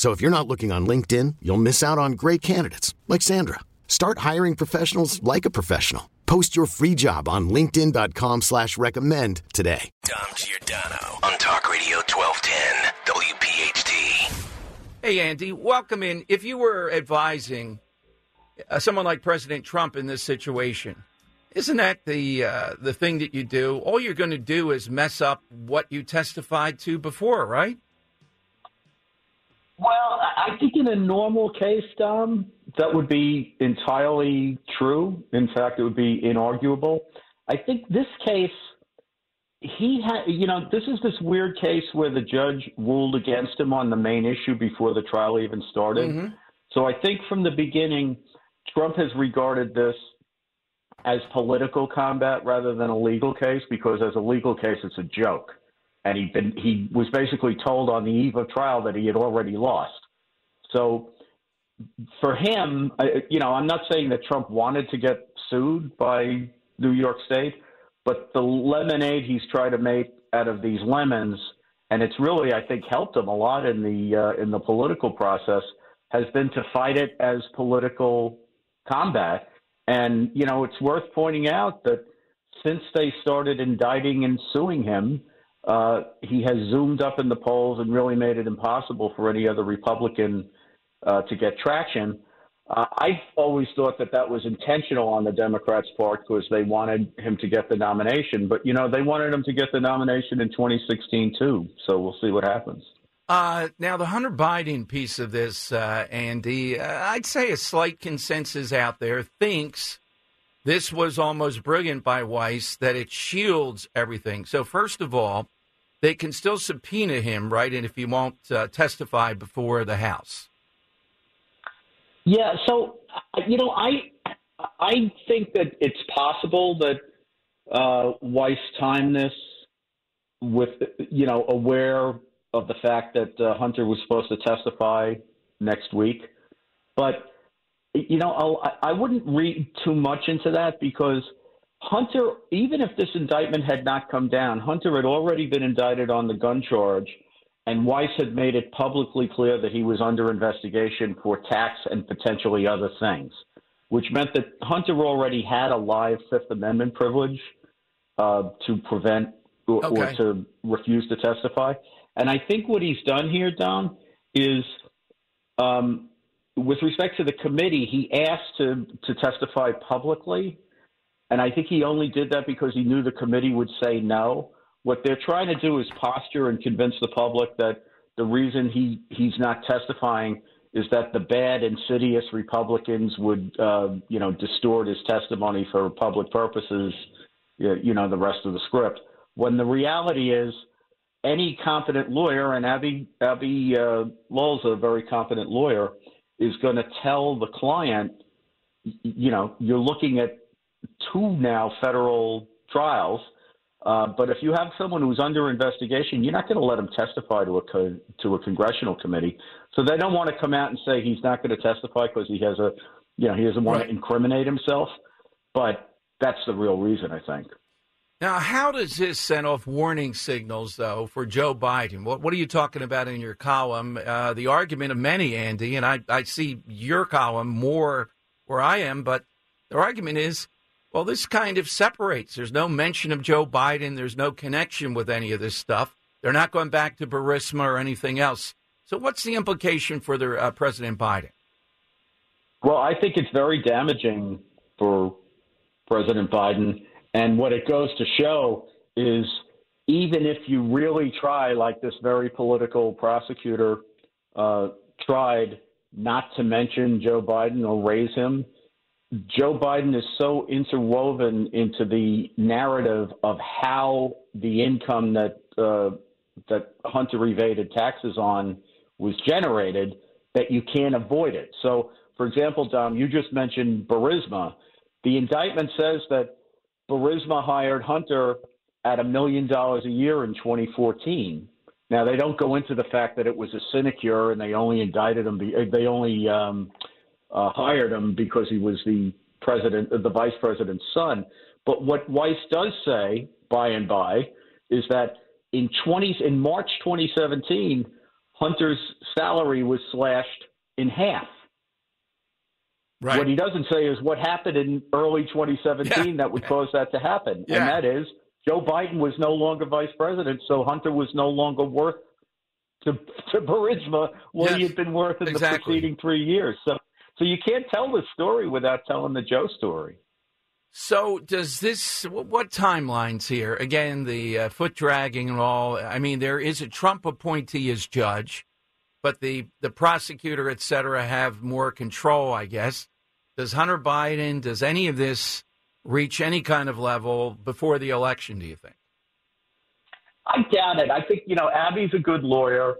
So if you're not looking on LinkedIn, you'll miss out on great candidates like Sandra. Start hiring professionals like a professional. Post your free job on LinkedIn.com slash recommend today. Dom Giordano on Talk Radio 1210 WPHT. Hey, Andy, welcome in. If you were advising uh, someone like President Trump in this situation, isn't that the uh, the thing that you do? All you're going to do is mess up what you testified to before, right? Well, I think in a normal case, Dom, that would be entirely true. In fact, it would be inarguable. I think this case, he had, you know, this is this weird case where the judge ruled against him on the main issue before the trial even started. Mm-hmm. So I think from the beginning, Trump has regarded this as political combat rather than a legal case because as a legal case, it's a joke and he been he was basically told on the eve of trial that he had already lost. So for him, you know, I'm not saying that Trump wanted to get sued by New York State, but the lemonade he's tried to make out of these lemons, and it's really I think helped him a lot in the uh, in the political process, has been to fight it as political combat. And you know, it's worth pointing out that since they started indicting and suing him, uh, he has zoomed up in the polls and really made it impossible for any other Republican uh, to get traction. Uh, I always thought that that was intentional on the Democrats' part because they wanted him to get the nomination. But, you know, they wanted him to get the nomination in 2016, too. So we'll see what happens. Uh, now, the Hunter Biden piece of this, uh, Andy, uh, I'd say a slight consensus out there thinks this was almost brilliant by Weiss that it shields everything. So, first of all, they can still subpoena him, right? And if he won't uh, testify before the House. Yeah. So, you know, I I think that it's possible that uh, Weiss timed this with, you know, aware of the fact that uh, Hunter was supposed to testify next week, but you know, I'll, I wouldn't read too much into that because Hunter, even if this indictment had not come down, Hunter had already been indicted on the gun charge, and Weiss had made it publicly clear that he was under investigation for tax and potentially other things, which meant that Hunter already had a live Fifth Amendment privilege uh, to prevent or, Okay. or to refuse to testify. And I think what he's done here, Dom, is um, with respect to the committee, he asked to to testify publicly, and I think he only did that because he knew the committee would say no. What they're trying to do is posture and convince the public that the reason he he's not testifying is that the bad, insidious Republicans would, uh, you know, distort his testimony for public purposes. You know, the rest of the script. When the reality is, any competent lawyer, and Abbe Abbe uh, Lowell's a very competent lawyer, is going to tell the client, you know, you're looking at two now federal trials. Uh, but if you have someone who's under investigation, you're not going to let him testify to a co- to a congressional committee. So they don't want to come out and say he's not going to testify because he has a, you know, he doesn't want Right. to incriminate himself. But that's the real reason, I think. Now, how does this send off warning signals, though, for Joe Biden? What, what are you talking about in your column? Uh, the argument of many, Andy, and I, I see your column more where I am, but their argument is, well, this kind of separates. There's no mention of Joe Biden. There's no connection with any of this stuff. They're not going back to Burisma or anything else. So, what's the implication for their uh, President Biden? Well, I think it's very damaging for President Biden. And what it goes to show is even if you really try, like this very political prosecutor uh, tried not to mention Joe Biden or raise him, Joe Biden is so interwoven into the narrative of how the income that uh, that Hunter evaded taxes on was generated that you can't avoid it. So, for example, Dom, you just mentioned Burisma. The indictment says that Burisma hired Hunter at a million dollars a year in 2014. Now they don't go into the fact that it was a sinecure and they only indicted him. They only um, uh, hired him because he was the president, the vice president's son. But what Weiss does say, by and by, is that in 20 in March 2017, Hunter's salary was slashed in half. Right. What he doesn't say is what happened in early 2017 yeah. that would cause that to happen, yeah. and that is Joe Biden was no longer vice president, so Hunter was no longer worth to, to Burisma what yes. he had been worth in exactly. the preceding three years. So, so you can't tell the story without telling the Joe story. So, does this, what timelines here? Again, the uh, foot dragging and all. I mean, there is a Trump appointee as judge, but the, the prosecutor, et cetera, have more control, I guess. Does Hunter Biden, does any of this reach any kind of level before the election, do you think? I doubt it. I think, you know, Abbe's a good lawyer,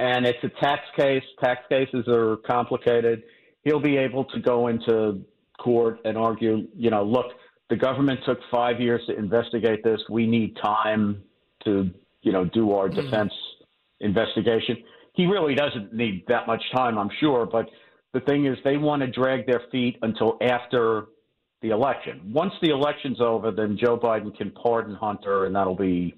and it's a tax case. Tax cases are complicated. He'll be able to go into court and argue, you know, look, the government took five years to investigate this. We need time to, you know, do our mm-hmm. defense mm-hmm. investigation. He really doesn't need that much time, I'm sure. But the thing is, they want to drag their feet until after the election. Once the election's over, then Joe Biden can pardon Hunter, and that'll be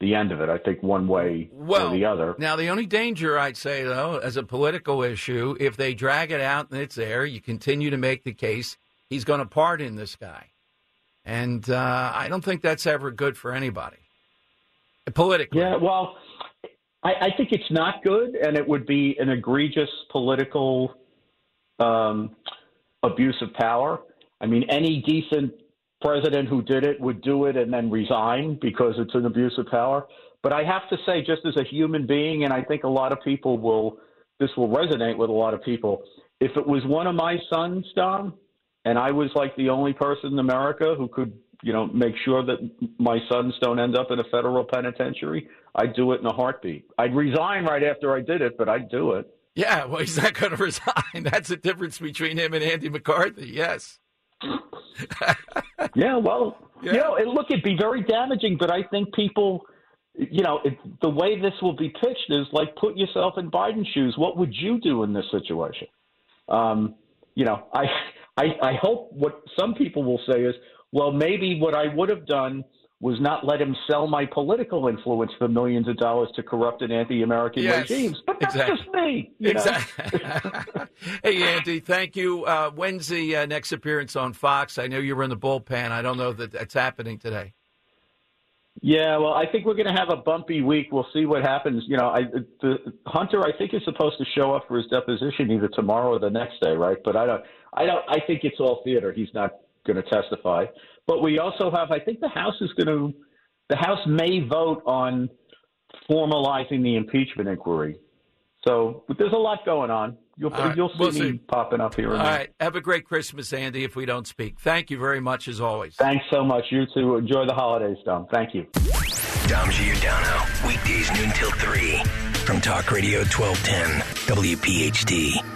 the end of it. I think one way well, or the other. Now, the only danger I'd say, though, as a political issue, if they drag it out and it's there, you continue to make the case he's going to pardon this guy, and uh, I don't think that's ever good for anybody politically. Yeah, well, I, I think it's not good, and it would be an egregious political um, abuse of power. I mean, any decent president who did it would do it and then resign because it's an abuse of power. But I have to say, just as a human being, and I think a lot of people will, this will resonate with a lot of people. If it was one of my sons, Dom, and I was like the only person in America who could, you know, make sure that my sons don't end up in a federal penitentiary, I'd do it in a heartbeat. I'd resign right after I did it, but I'd do it. Yeah, well, he's not going to resign. That's the difference between him and Andy McCarthy. Yes. yeah, well, yeah. you know, and look, it'd be very damaging, but I think people, you know, it, the way this will be pitched is like put yourself in Biden's shoes. What would you do in this situation? Um, you know, I, I, I hope what some people will say is, well, maybe what I would have done was not let him sell my political influence for millions of dollars to corrupt and anti-American yes, regimes. But that's exactly. just me. exactly. hey, Andy, thank you. Uh, when's the uh, next appearance on Fox? I know you were in the bullpen. I don't know that that's happening today. Yeah, well, I think we're going to have a bumpy week. We'll see what happens. You know, I, the, Hunter, I think is supposed to show up for his deposition either tomorrow or the next day, right? But I don't, I don't, I think it's all theater. He's not going to testify. But we also have, I think the House is going to, the House may vote on formalizing the impeachment inquiry. So there's a lot going on. You'll, right. you'll see we'll me see. popping up here. All right. Have a great Christmas, Andy, if we don't speak. Thank you very much, as always. Thanks so much. You too. Enjoy the holidays, Dom. Thank you. Dom Giordano, weekdays noon till 3 from Talk Radio 1210, WPHT.